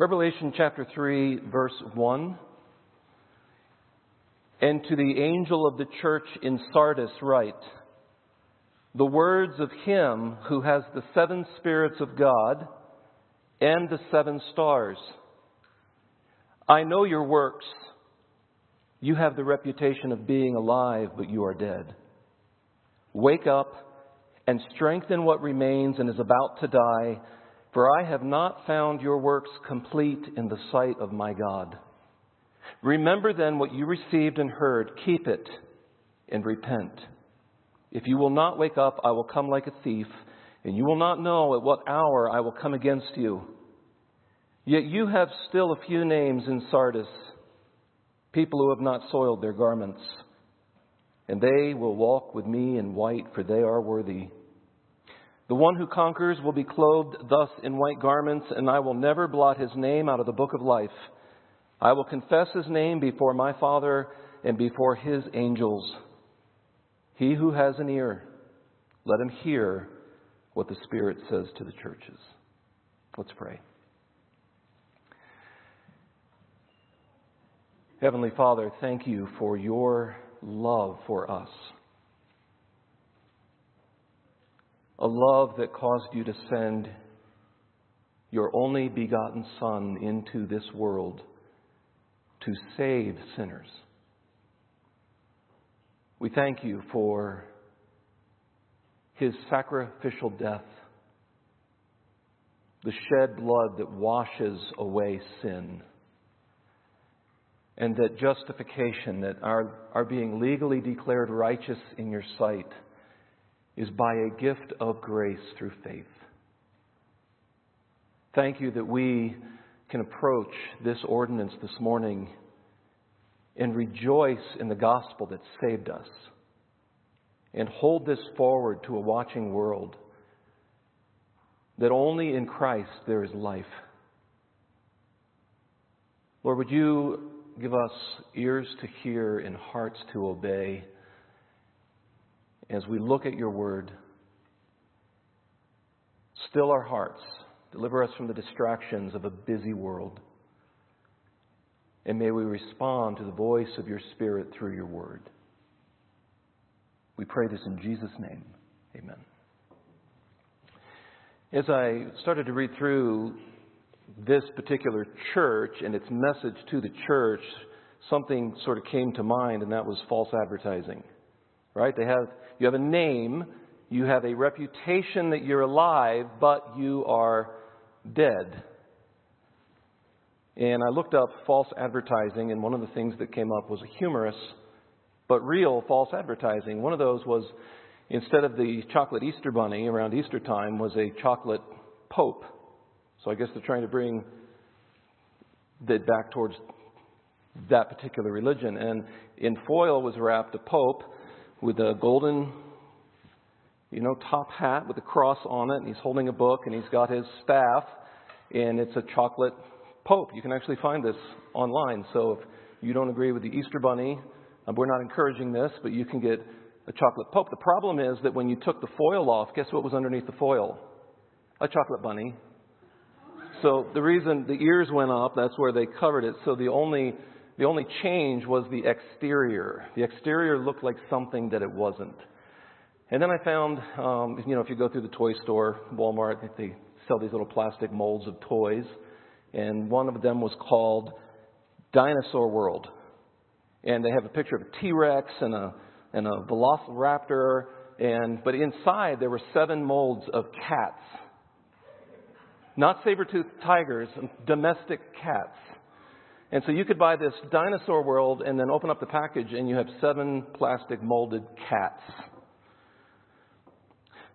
Revelation chapter 3, verse 1. And to the angel of the church in Sardis write, The words of him who has the seven spirits of God and the seven stars. I know your works. You have the reputation of being alive, but you are dead. Wake up and strengthen what remains and is about to die, for I have not found your works complete in the sight of my God. Remember then what you received and heard, keep it, and repent. If you will not wake up, I will come like a thief, and you will not know at what hour I will come against you. Yet you have still a few names in Sardis, people who have not soiled their garments, and they will walk with me in white, for they are worthy. The one who conquers will be clothed thus in white garments, and I will never blot his name out of the book of life. I will confess his name before my Father and before his angels. He who has an ear, let him hear what the Spirit says to the churches. Let's pray. Heavenly Father, thank you for your love for us. A love that caused you to send your only begotten Son into this world to save sinners. We thank you for his sacrificial death, the shed blood that washes away sin, and that justification, that our, our being legally declared righteous in your sight, is by a gift of grace through faith. Thank you that we can approach this ordinance this morning and rejoice in the gospel that saved us and hold this forward to a watching world that only in Christ there is life. Lord, would you give us ears to hear and hearts to obey as we look at your word? Still our hearts Deliver us from the distractions of a busy world. And may we respond to the voice of your Spirit through your word. We pray this in Jesus' name. Amen. As I started to read through this particular church and its message to the church, something sort of came to mind, and that was false advertising. Right? They have you have a name, you have a reputation that you're alive, but you are dead. And I looked up false advertising, and one of the things that came up was a humorous but real false advertising. One of those was instead of the chocolate Easter bunny around Easter time was a chocolate pope. So I guess they're trying to bring that back towards that particular religion. And in foil was wrapped a pope with a golden you know, top hat with a cross on it, and he's holding a book, and he's got his staff, and it's a chocolate pope. You can actually find this online. So if you don't agree with the Easter bunny, uh, we're not encouraging this, but you can get a chocolate pope. The problem is that when you took the foil off, guess what was underneath the foil? A chocolate bunny. So the reason the ears went up, that's where they covered it. So the only the only change was the exterior. The exterior looked like something that it wasn't. And then I found, um, you know, if you go through the toy store, Walmart, they sell these little plastic molds of toys. And one of them was called Dinosaur World. And they have a picture of a T Rex and a, and a Velociraptor. And, but inside there were seven molds of cats. Not saber toothed tigers, domestic cats. And so you could buy this Dinosaur World and then open up the package and you have seven plastic molded cats.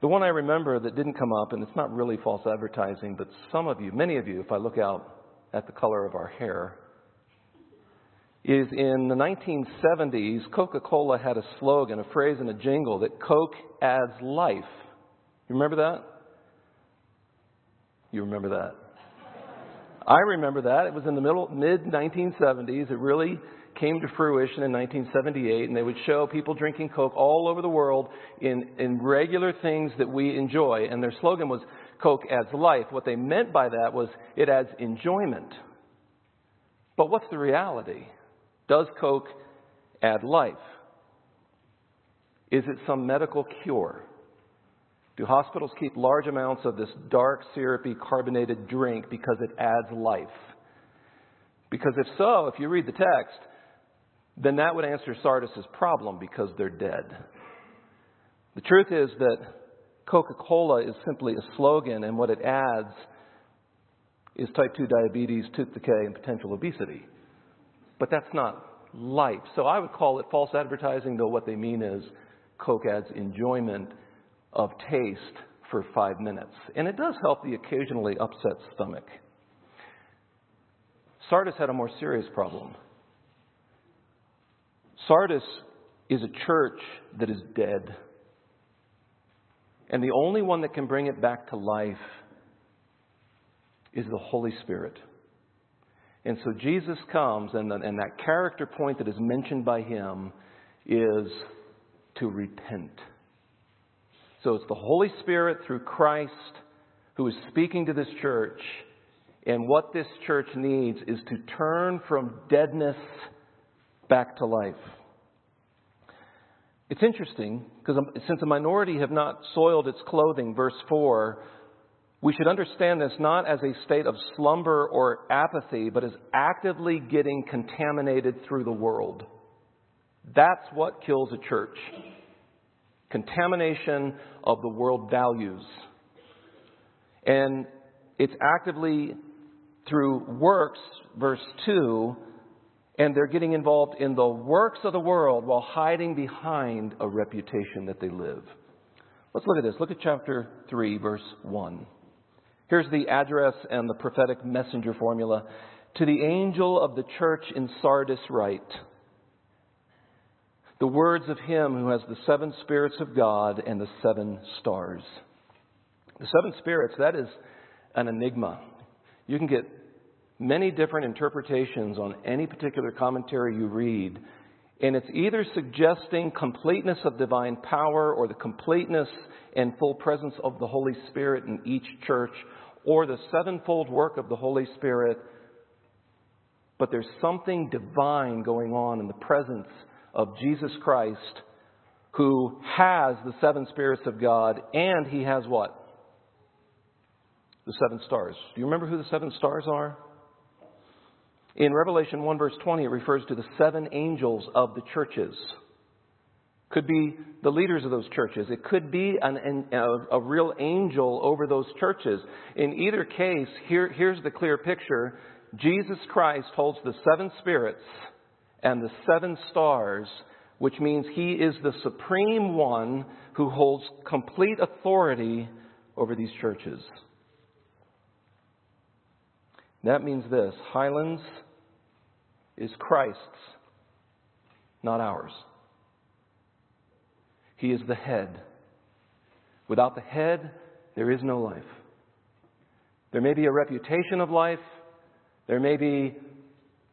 The one I remember that didn't come up, and it's not really false advertising, but some of you, many of you, if I look out at the color of our hair, is in the 1970s, Coca Cola had a slogan, a phrase, and a jingle that Coke adds life. You remember that? You remember that? I remember that. It was in the middle, mid 1970s. It really came to fruition in 1978, and they would show people drinking Coke all over the world in, in regular things that we enjoy. And their slogan was Coke adds life. What they meant by that was it adds enjoyment. But what's the reality? Does Coke add life? Is it some medical cure? Do hospitals keep large amounts of this dark, syrupy, carbonated drink because it adds life? Because if so, if you read the text, then that would answer Sardis' problem because they're dead. The truth is that Coca Cola is simply a slogan, and what it adds is type 2 diabetes, tooth decay, and potential obesity. But that's not life. So I would call it false advertising, though what they mean is Coke adds enjoyment of taste for five minutes. And it does help the occasionally upset stomach. Sardis had a more serious problem. Sardis is a church that is dead. And the only one that can bring it back to life is the Holy Spirit. And so Jesus comes, and, the, and that character point that is mentioned by him is to repent. So it's the Holy Spirit through Christ who is speaking to this church. And what this church needs is to turn from deadness back to life. It's interesting because since a minority have not soiled its clothing, verse 4, we should understand this not as a state of slumber or apathy, but as actively getting contaminated through the world. That's what kills a church contamination of the world values. And it's actively through works, verse 2, and they're getting involved in the works of the world while hiding behind a reputation that they live. Let's look at this. Look at chapter 3, verse 1. Here's the address and the prophetic messenger formula. To the angel of the church in Sardis, write the words of him who has the seven spirits of God and the seven stars. The seven spirits, that is an enigma. You can get many different interpretations on any particular commentary you read, and it's either suggesting completeness of divine power or the completeness and full presence of the Holy Spirit in each church, or the sevenfold work of the Holy Spirit. But there's something divine going on in the presence of Jesus Christ who has the seven spirits of God, and he has what? The seven stars. Do you remember who the seven stars are? In Revelation 1, verse 20, it refers to the seven angels of the churches. Could be the leaders of those churches. It could be an, an, a, a, real angel over those churches. In either case, here, here's the clear picture Jesus Christ holds the seven spirits and the seven stars, which means he is the supreme one who holds complete authority over these churches. That means this Highlands is Christ's, not ours. He is the head. Without the head, there is no life. There may be a reputation of life. There may be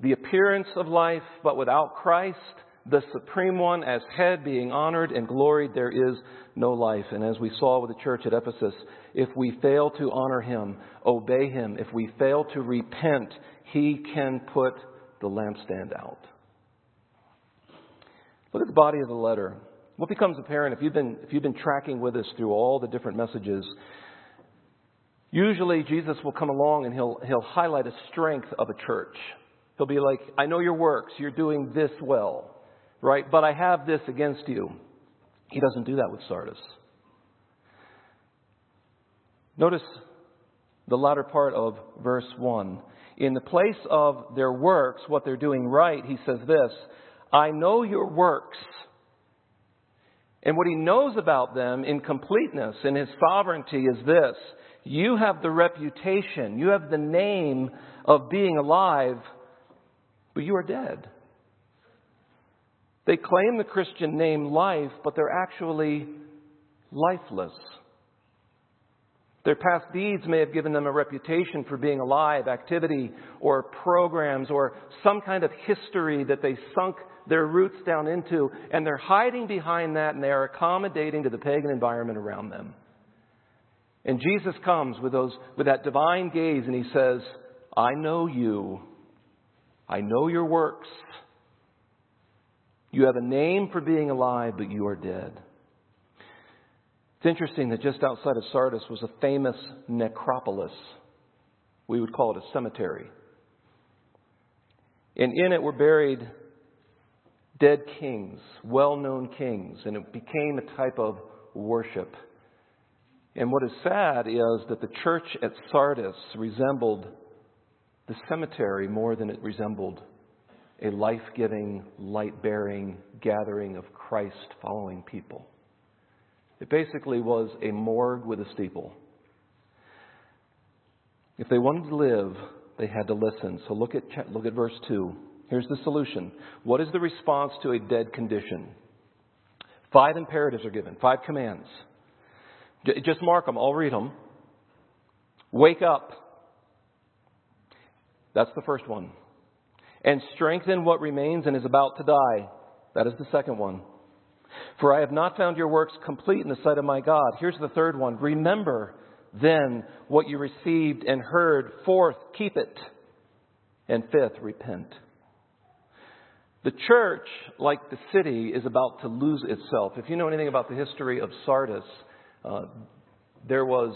the appearance of life, but without Christ, the Supreme One, as head being honored and gloried, there is no life. And as we saw with the church at Ephesus, if we fail to honor Him, obey Him, if we fail to repent, He can put the lampstand out. Look at the body of the letter. What becomes apparent if you've been, if you've been tracking with us through all the different messages, usually Jesus will come along and he'll, he'll highlight a strength of a church. He'll be like, I know your works. You're doing this well, right? But I have this against you. He doesn't do that with Sardis. Notice the latter part of verse 1. In the place of their works, what they're doing right, he says this I know your works. And what he knows about them in completeness, in his sovereignty, is this you have the reputation, you have the name of being alive but you are dead. They claim the Christian name life, but they're actually lifeless. Their past deeds may have given them a reputation for being alive, activity, or programs, or some kind of history that they sunk their roots down into, and they're hiding behind that and they are accommodating to the pagan environment around them. And Jesus comes with, those, with that divine gaze and he says, I know you. I know your works. You have a name for being alive, but you are dead. It's interesting that just outside of Sardis was a famous necropolis. We would call it a cemetery. And in it were buried dead kings, well known kings, and it became a type of worship. And what is sad is that the church at Sardis resembled the cemetery more than it resembled a life giving, light bearing gathering of Christ following people. It basically was a morgue with a steeple. If they wanted to live, they had to listen. So look at, look at verse 2. Here's the solution. What is the response to a dead condition? Five imperatives are given, five commands. Just mark them, I'll read them. Wake up. That's the first one. And strengthen what remains and is about to die. That is the second one. For I have not found your works complete in the sight of my God. Here's the third one. Remember then what you received and heard. Fourth, keep it. And fifth, repent. The church, like the city, is about to lose itself. If you know anything about the history of Sardis, uh, there was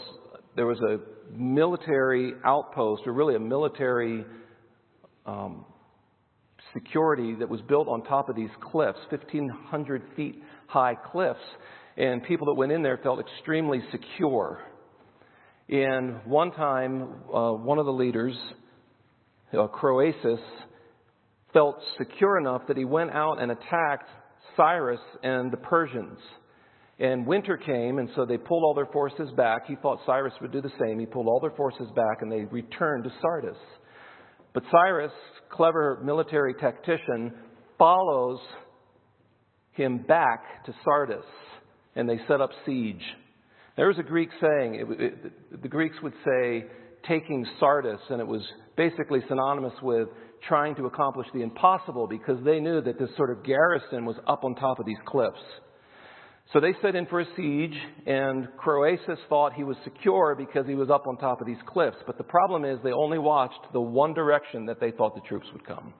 there was a military outpost, or really a military um, security that was built on top of these cliffs, 1,500 feet high cliffs, and people that went in there felt extremely secure. And one time, uh, one of the leaders, uh, Croesus, felt secure enough that he went out and attacked Cyrus and the Persians. And winter came, and so they pulled all their forces back. He thought Cyrus would do the same. He pulled all their forces back, and they returned to Sardis. But Cyrus, clever military tactician, follows him back to Sardis, and they set up siege. There was a Greek saying, it, it, the Greeks would say, taking Sardis, and it was basically synonymous with trying to accomplish the impossible because they knew that this sort of garrison was up on top of these cliffs. So they set in for a siege, and Croesus thought he was secure because he was up on top of these cliffs. But the problem is they only watched the one direction that they thought the troops would come.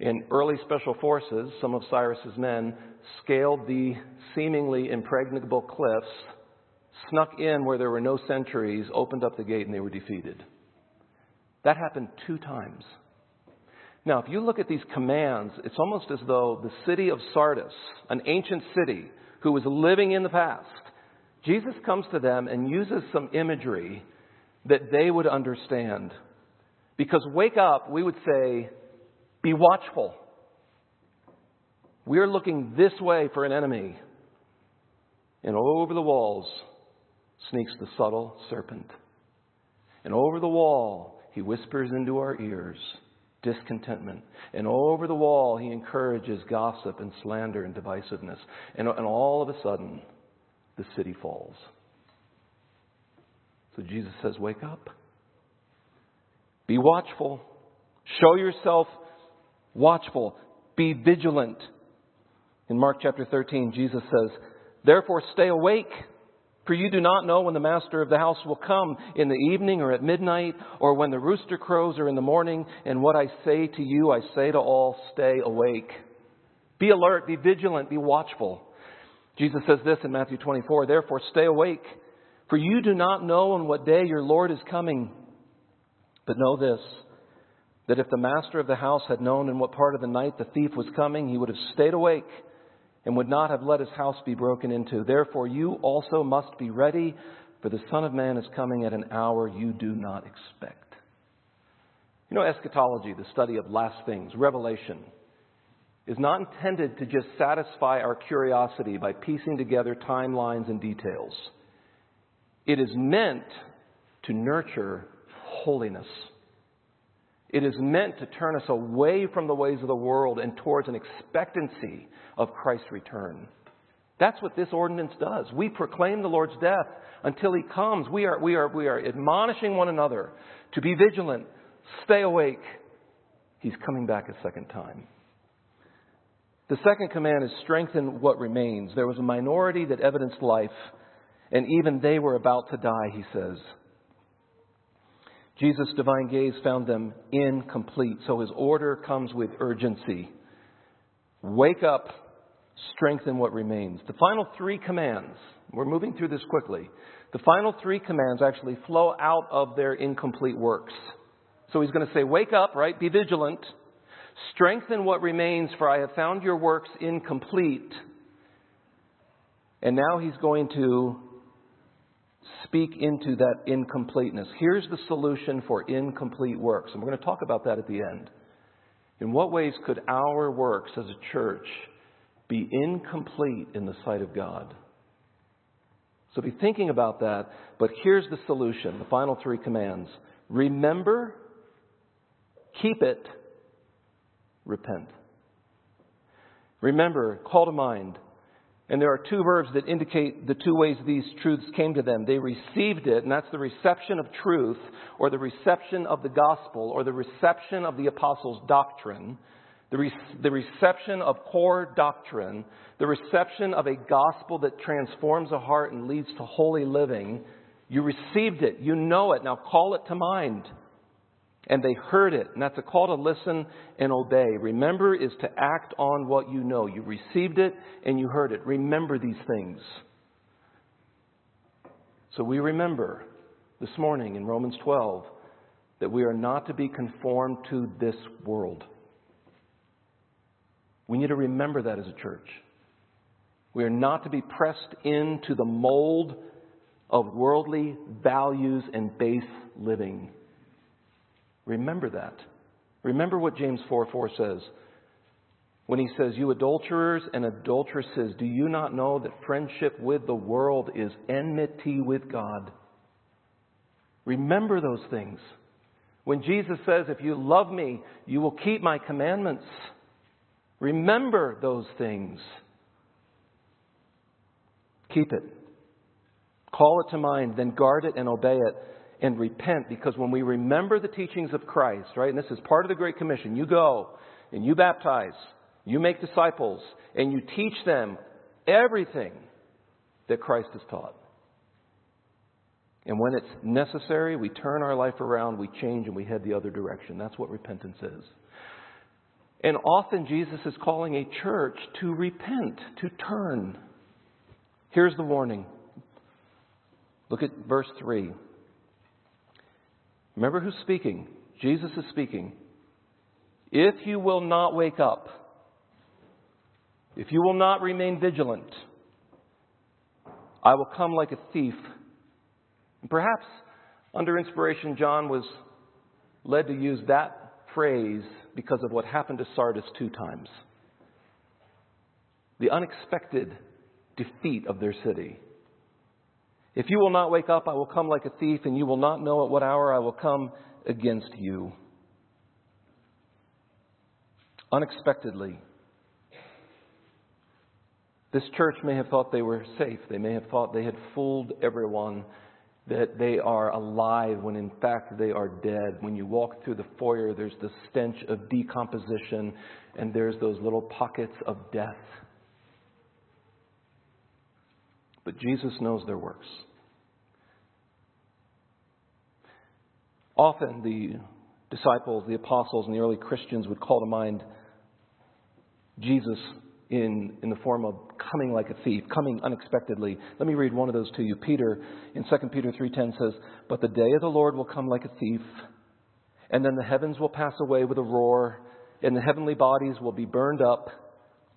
In early special forces, some of Cyrus's men scaled the seemingly impregnable cliffs, snuck in where there were no sentries, opened up the gate, and they were defeated. That happened two times. Now, if you look at these commands, it's almost as though the city of Sardis, an ancient city who was living in the past, Jesus comes to them and uses some imagery that they would understand. Because wake up, we would say, be watchful. We are looking this way for an enemy. And over the walls sneaks the subtle serpent. And over the wall, he whispers into our ears discontentment. And over the wall, he encourages gossip and slander and divisiveness. And, and all of a sudden, the city falls. So Jesus says, Wake up. Be watchful. Show yourself watchful. Be vigilant. In Mark chapter 13, Jesus says, Therefore, stay awake. For you do not know when the master of the house will come in the evening or at midnight or when the rooster crows or in the morning. And what I say to you, I say to all, stay awake. Be alert, be vigilant, be watchful. Jesus says this in Matthew 24 Therefore, stay awake, for you do not know on what day your Lord is coming. But know this that if the master of the house had known in what part of the night the thief was coming, he would have stayed awake and would not have let his house be broken into. Therefore, you also must be ready, for the Son of Man is coming at an hour you do not expect. You know, eschatology, the study of last things, revelation, is not intended to just satisfy our curiosity by piecing together timelines and details. It is meant to nurture holiness. It is meant to turn us away from the ways of the world and towards an expectancy of Christ's return. That's what this ordinance does. We proclaim the Lord's death until He comes. We are, we are, we are admonishing one another to be vigilant, stay awake. He's coming back a second time. The second command is strengthen what remains. There was a minority that evidenced life, and even they were about to die, he says. Jesus' divine gaze found them incomplete, so his order comes with urgency. Wake up, strengthen what remains. The final three commands, we're moving through this quickly. The final three commands actually flow out of their incomplete works. So he's going to say, Wake up, right? Be vigilant. Strengthen what remains, for I have found your works incomplete. And now he's going to speak into that incompleteness. Here's the solution for incomplete works. And we're going to talk about that at the end. In what ways could our works as a church be incomplete in the sight of God? So be thinking about that. But here's the solution the final three commands remember, keep it, repent. Remember, call to mind. And there are two verbs that indicate the two ways these truths came to them. They received it, and that's the reception of truth, or the reception of the gospel, or the reception of the apostles' doctrine the, re- the reception of core doctrine, the reception of a gospel that transforms a heart and leads to holy living. You received it. You know it. Now call it to mind. And they heard it. And that's a call to listen and obey. Remember is to act on what you know. You received it and you heard it. Remember these things. So we remember this morning in Romans 12 that we are not to be conformed to this world. We need to remember that as a church. We are not to be pressed into the mold of worldly values and base living. Remember that. Remember what James 4 4 says. When he says, You adulterers and adulteresses, do you not know that friendship with the world is enmity with God? Remember those things. When Jesus says, If you love me, you will keep my commandments. Remember those things. Keep it. Call it to mind, then guard it and obey it and repent because when we remember the teachings of Christ, right, and this is part of the Great Commission, you go and you baptize, you make disciples, and you teach them everything that Christ has taught. And when it's necessary, we turn our life around, we change, and we head the other direction. That's what repentance is. And often Jesus is calling a church to repent, to turn. Here's the warning. Look at verse 3. Remember who's speaking? Jesus is speaking. If you will not wake up, if you will not remain vigilant, I will come like a thief. And perhaps under inspiration, John was led to use that phrase because of what happened to Sardis two times the unexpected defeat of their city. If you will not wake up, I will come like a thief, and you will not know at what hour I will come against you. Unexpectedly. This church may have thought they were safe. They may have thought they had fooled everyone that they are alive when in fact they are dead. When you walk through the foyer, there's the stench of decomposition and there's those little pockets of death. But Jesus knows their works. Often the disciples, the apostles, and the early Christians would call to mind Jesus in, in the form of coming like a thief, coming unexpectedly. Let me read one of those to you. Peter in 2 Peter 3:10 says, "But the day of the Lord will come like a thief, and then the heavens will pass away with a roar, and the heavenly bodies will be burned up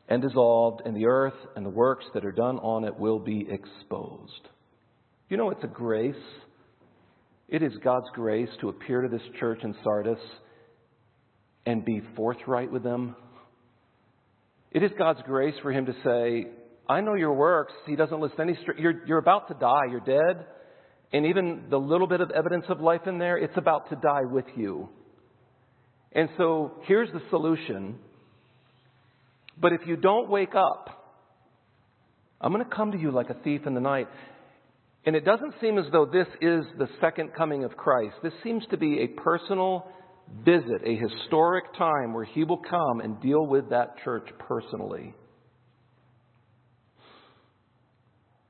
and dissolved, and the earth and the works that are done on it will be exposed." You know it's a grace. It is God's grace to appear to this church in Sardis and be forthright with them it is God's grace for him to say, I know your works. He doesn't list any. You're, you're about to die. You're dead. And even the little bit of evidence of life in there, it's about to die with you. And so here's the solution. But if you don't wake up, I'm going to come to you like a thief in the night. And it doesn't seem as though this is the second coming of Christ. This seems to be a personal visit, a historic time where he will come and deal with that church personally.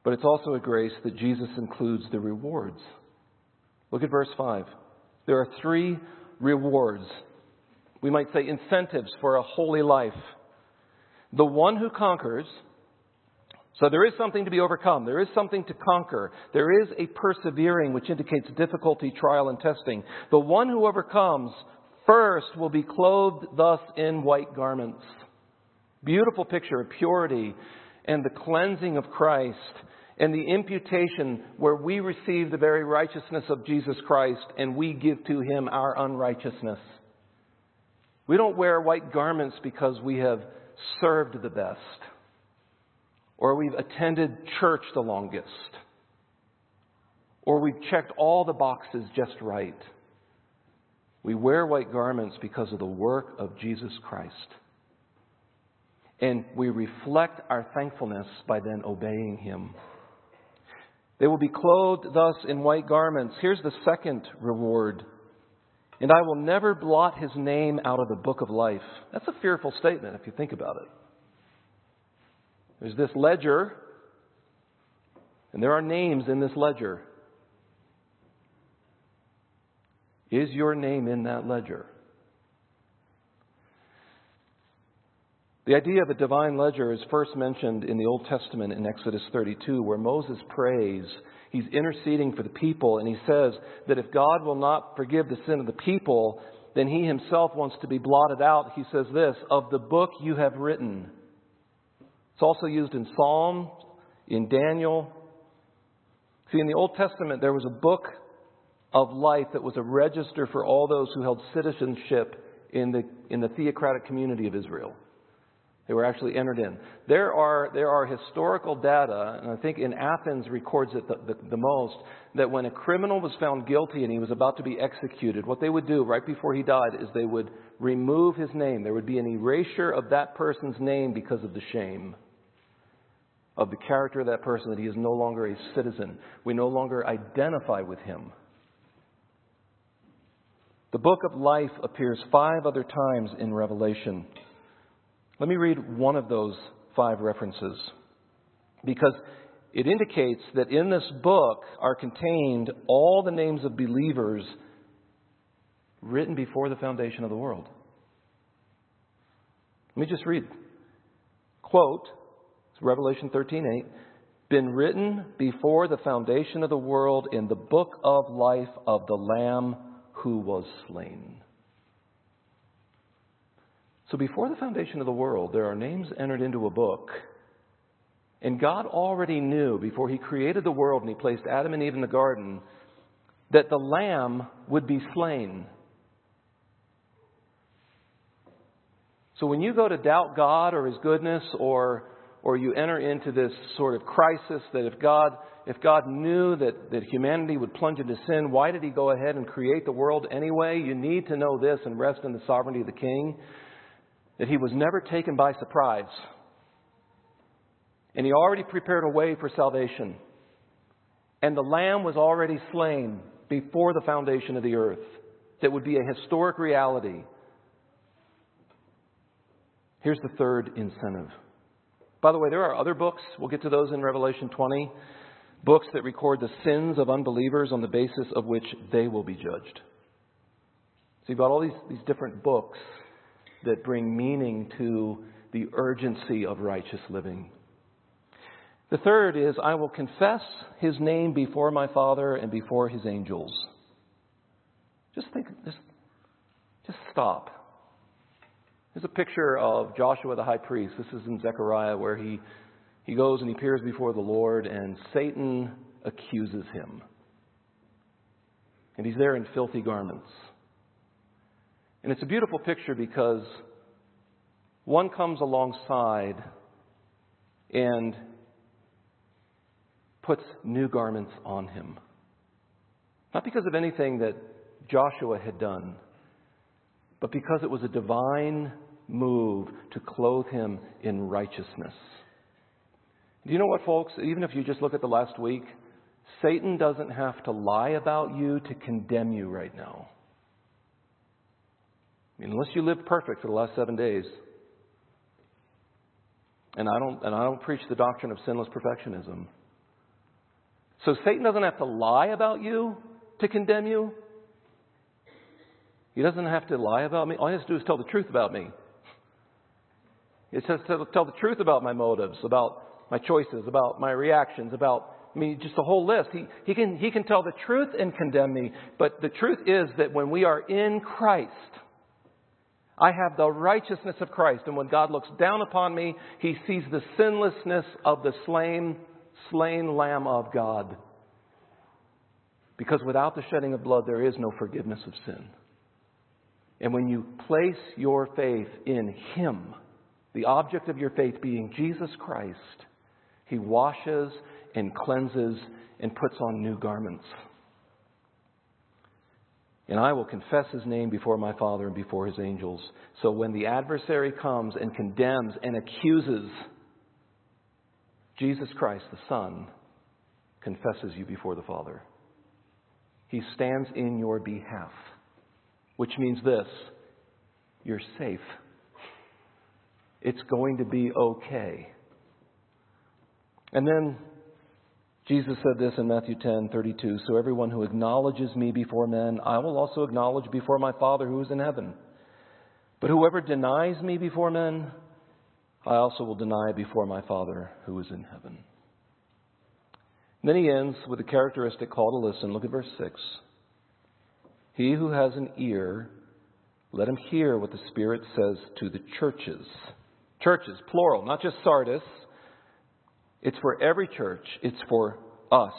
But it's also a grace that Jesus includes the rewards. Look at verse 5. There are three rewards. We might say incentives for a holy life. The one who conquers, so there is something to be overcome. There is something to conquer. There is a persevering, which indicates difficulty, trial, and testing. The one who overcomes first will be clothed thus in white garments. Beautiful picture of purity and the cleansing of Christ and the imputation where we receive the very righteousness of Jesus Christ and we give to him our unrighteousness. We don't wear white garments because we have served the best or we've attended church the longest or we've checked all the boxes just right. We wear white garments because of the work of Jesus Christ. And we reflect our thankfulness by then obeying Him. They will be clothed thus in white garments. Here's the second reward. And I will never blot his name out of the book of life. That's a fearful statement if you think about it. There's this ledger, and there are names in this ledger. Is your name in that ledger? The idea of a divine ledger is first mentioned in the Old Testament in Exodus 32, where Moses prays. He's interceding for the people, and he says that if God will not forgive the sin of the people, then he himself wants to be blotted out. He says this of the book you have written. It's also used in Psalm, in Daniel. See, in the Old Testament, there was a book of life that was a register for all those who held citizenship in the, in the theocratic community of Israel. They were actually entered in. There are, there are historical data, and I think in Athens records it the, the, the, most, that when a criminal was found guilty and he was about to be executed, what they would do right before he died is they would remove his name. There would be an erasure of that person's name because of the shame of the character of that person, that he is no longer a citizen. We no longer identify with him. The book of life appears five other times in Revelation. Let me read one of those five references because it indicates that in this book are contained all the names of believers written before the foundation of the world. Let me just read. Quote, Revelation 13:8, been written before the foundation of the world in the book of life of the Lamb who was slain. So before the foundation of the world, there are names entered into a book. And God already knew before He created the world and He placed Adam and Eve in the garden that the Lamb would be slain. So when you go to doubt God or His goodness or or you enter into this sort of crisis that if God if God knew that, that humanity would plunge into sin, why did he go ahead and create the world anyway? You need to know this and rest in the sovereignty of the king that he was never taken by surprise. And he already prepared a way for salvation. And the lamb was already slain before the foundation of the earth. That would be a historic reality. Here's the third incentive. By the way, there are other books. We'll get to those in Revelation 20 books that record the sins of unbelievers on the basis of which they will be judged. So you've got all these, these different books that bring meaning to the urgency of righteous living. The third is, I will confess his name before my Father and before his angels. Just think, just, just stop. There's a picture of Joshua the high priest. This is in Zechariah where he he goes and he appears before the Lord, and Satan accuses him. And he's there in filthy garments. And it's a beautiful picture because one comes alongside and puts new garments on him. Not because of anything that Joshua had done, but because it was a divine move to clothe him in righteousness. Do you know what, folks? Even if you just look at the last week, Satan doesn't have to lie about you to condemn you right now. I mean, unless you live perfect for the last seven days. And I don't and I don't preach the doctrine of sinless perfectionism. So Satan doesn't have to lie about you to condemn you. He doesn't have to lie about me. All he has to do is tell the truth about me. He has to tell the truth about my motives, about my choices, about my reactions, about I mean, just a whole list. He, he, can, he can tell the truth and condemn me. But the truth is that when we are in Christ, I have the righteousness of Christ. And when God looks down upon me, he sees the sinlessness of the slain, slain Lamb of God. Because without the shedding of blood, there is no forgiveness of sin. And when you place your faith in Him, the object of your faith being Jesus Christ, He washes and cleanses and puts on new garments. And I will confess his name before my Father and before his angels. So when the adversary comes and condemns and accuses, Jesus Christ, the Son, confesses you before the Father. He stands in your behalf, which means this you're safe. It's going to be okay. And then Jesus said this in Matthew 10:32, "So everyone who acknowledges me before men, I will also acknowledge before my Father who is in heaven. But whoever denies me before men, I also will deny before my Father who is in heaven." Then he ends with a characteristic call to listen. Look at verse 6. He who has an ear, let him hear what the Spirit says to the churches. Churches, plural, not just Sardis it's for every church, it's for us.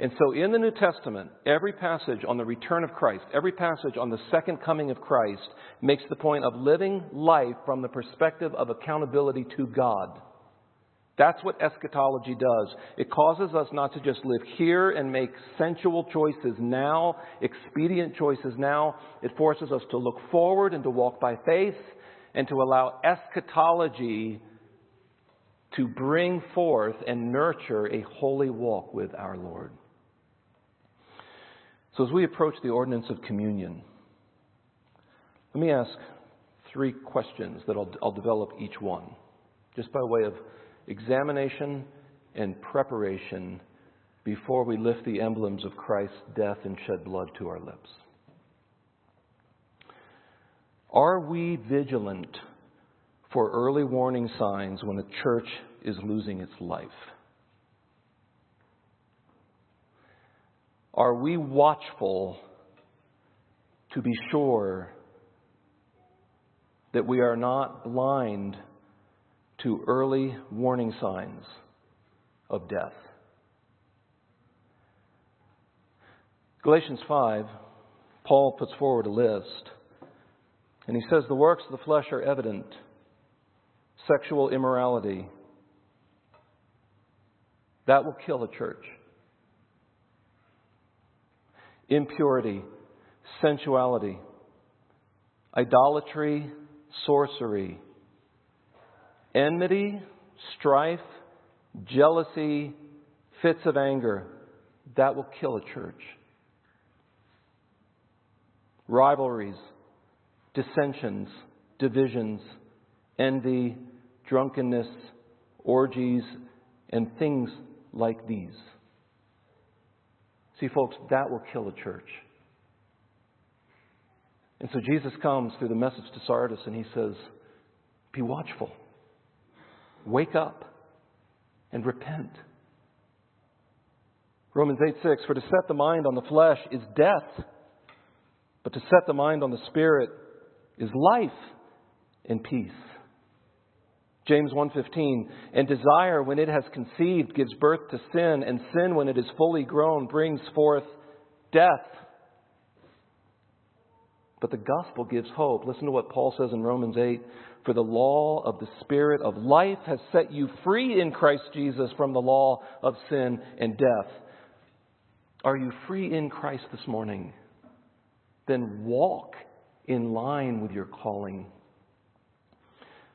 And so in the New Testament, every passage on the return of Christ, every passage on the second coming of Christ makes the point of living life from the perspective of accountability to God. That's what eschatology does. It causes us not to just live here and make sensual choices now, expedient choices now. It forces us to look forward and to walk by faith and to allow eschatology to bring forth and nurture a holy walk with our Lord. So, as we approach the ordinance of communion, let me ask three questions that I'll, I'll develop each one, just by way of examination and preparation before we lift the emblems of Christ's death and shed blood to our lips. Are we vigilant for early warning signs when a church is losing its life? Are we watchful to be sure that we are not blind to early warning signs of death? Galatians 5, Paul puts forward a list, and he says, The works of the flesh are evident sexual immorality. That will kill a church. Impurity, sensuality, idolatry, sorcery, enmity, strife, jealousy, fits of anger. That will kill a church. Rivalries, dissensions, divisions, envy, drunkenness, orgies, and things like these. See, folks, that will kill a church. And so Jesus comes through the message to Sardis and he says, Be watchful, wake up, and repent. Romans 8 6, for to set the mind on the flesh is death, but to set the mind on the spirit is life and peace. James 1:15 and desire when it has conceived gives birth to sin and sin when it is fully grown brings forth death. But the gospel gives hope. Listen to what Paul says in Romans 8 for the law of the spirit of life has set you free in Christ Jesus from the law of sin and death. Are you free in Christ this morning? Then walk in line with your calling.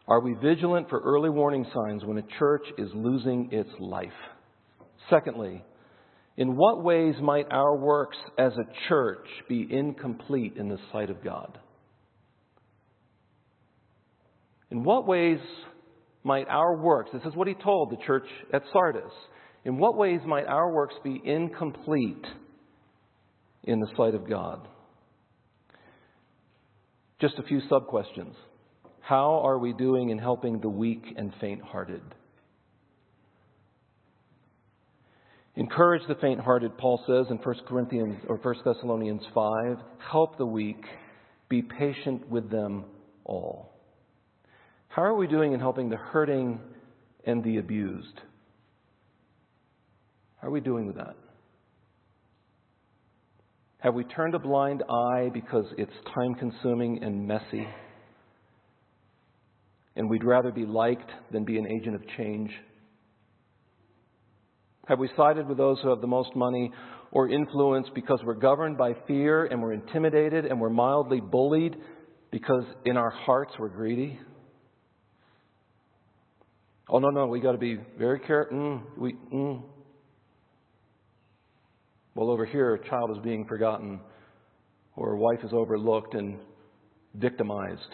Are we vigilant for early warning signs when a church is losing its life? Secondly, in what ways might our works as a church be incomplete in the sight of God? In what ways might our works, this is what he told the church at Sardis, In what ways might our works be incomplete in the sight of God? Just a few sub questions. How are we doing in helping the weak and faint hearted? Encourage the faint hearted, Paul says in 1 Corinthians or 1 Thessalonians 5. Help the weak. Be patient with them all. How are we doing in helping the hurting and the abused? How are we doing with that? Have we turned a blind eye because it's time consuming and messy? And we'd rather be liked than be an agent of change? Have we sided with those who have the most money or influence because we're governed by fear and we're intimidated and we're mildly bullied because in our hearts we're greedy? Oh, no, no, we got to be very careful. Mm, we, mm. Well, over here, a child is being forgotten or a wife is overlooked and victimized.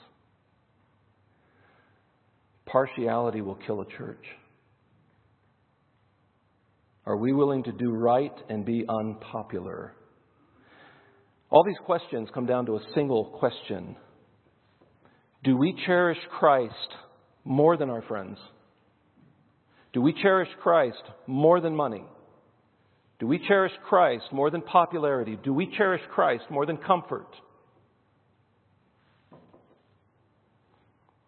Partiality will kill a church. Are we willing to do right and be unpopular? All these questions come down to a single question Do we cherish Christ more than our friends? Do we cherish Christ more than money? Do we cherish Christ more than popularity? Do we cherish Christ more than comfort?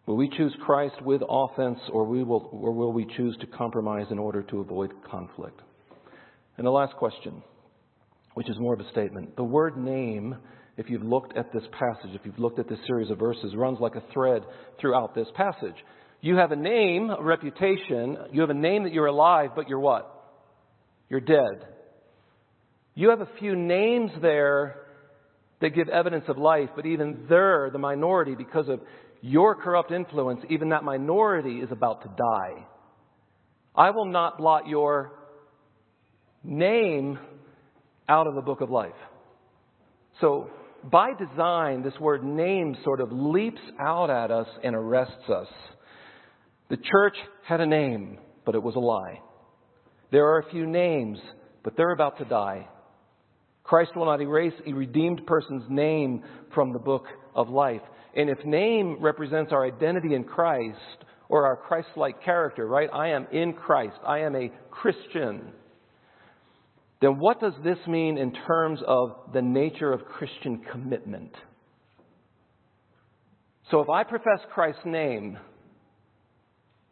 Will we choose Christ with offense or, we will, or will we choose to compromise in order to avoid conflict? And the last question, which is more of a statement. The word name, if you've looked at this passage, if you've looked at this series of verses, runs like a thread throughout this passage. You have a name, a reputation. You have a name that you're alive, but you're what? You're dead. You have a few names there that give evidence of life, but even they're the minority because of your corrupt influence. Even that minority is about to die. I will not blot your name out of the book of life. So, by design, this word name sort of leaps out at us and arrests us. The church had a name, but it was a lie. There are a few names, but they're about to die. Christ will not erase a redeemed person's name from the book of life. And if name represents our identity in Christ or our Christ like character, right? I am in Christ. I am a Christian then what does this mean in terms of the nature of Christian commitment? So if I profess Christ's name,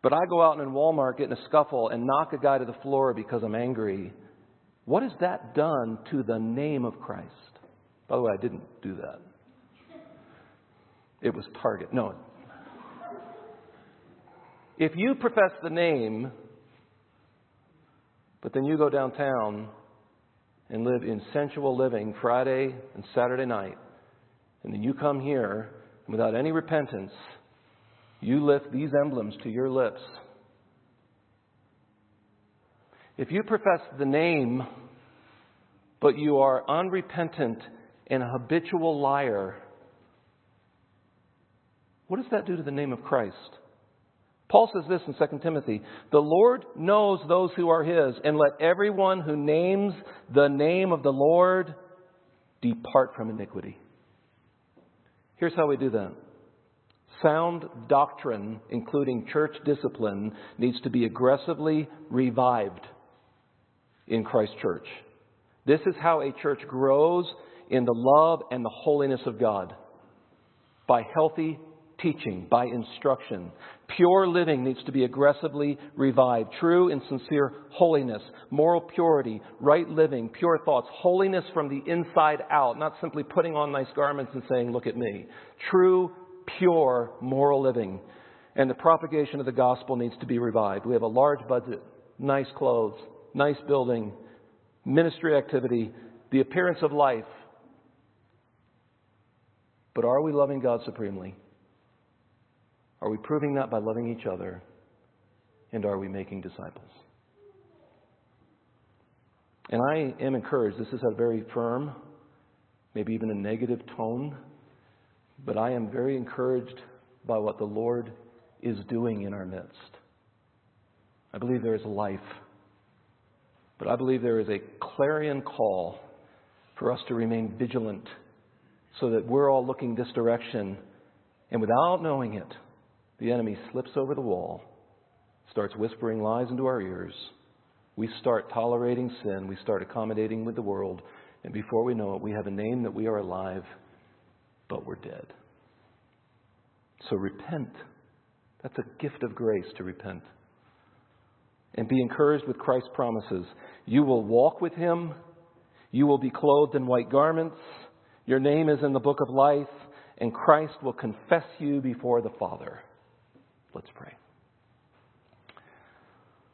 but I go out in Walmart get in a scuffle and knock a guy to the floor because I'm angry, what has that done to the name of Christ? By the way, I didn't do that. It was Target. No. If you profess the name, but then you go downtown and live in sensual living Friday and Saturday night, and then you come here and without any repentance, you lift these emblems to your lips. If you profess the name, but you are unrepentant and a habitual liar, what does that do to the name of Christ? Paul says this in 2 Timothy The Lord knows those who are his, and let everyone who names the name of the Lord depart from iniquity. Here's how we do that. Sound doctrine, including church discipline, needs to be aggressively revived in Christ Church. This is how a church grows in the love and the holiness of God by healthy teaching, by instruction. Pure living needs to be aggressively revived. True and sincere holiness, moral purity, right living, pure thoughts, holiness from the inside out, not simply putting on nice garments and saying, Look at me. True, pure, moral living. and the propagation of the gospel needs to be revived. We have a large budget, nice clothes, nice building, ministry activity, the appearance of life. But are we loving God supremely? Are we proving that by loving each other? And are we making disciples? And I am encouraged. This is a very firm, maybe even a negative tone, but I am very encouraged by what the Lord is doing in our midst. I believe there is life, but I believe there is a clarion call for us to remain vigilant so that we're all looking this direction, and without knowing it, the enemy slips over the wall, starts whispering lies into our ears. We start tolerating sin, we start accommodating with the world, and before we know it, we have a name that we are alive, but we're dead. So repent. That's a gift of grace to repent. And be encouraged with Christ's promises. You will walk with him. You will be clothed in white garments. Your name is in the book of life, and Christ will confess you before the Father. Let's pray.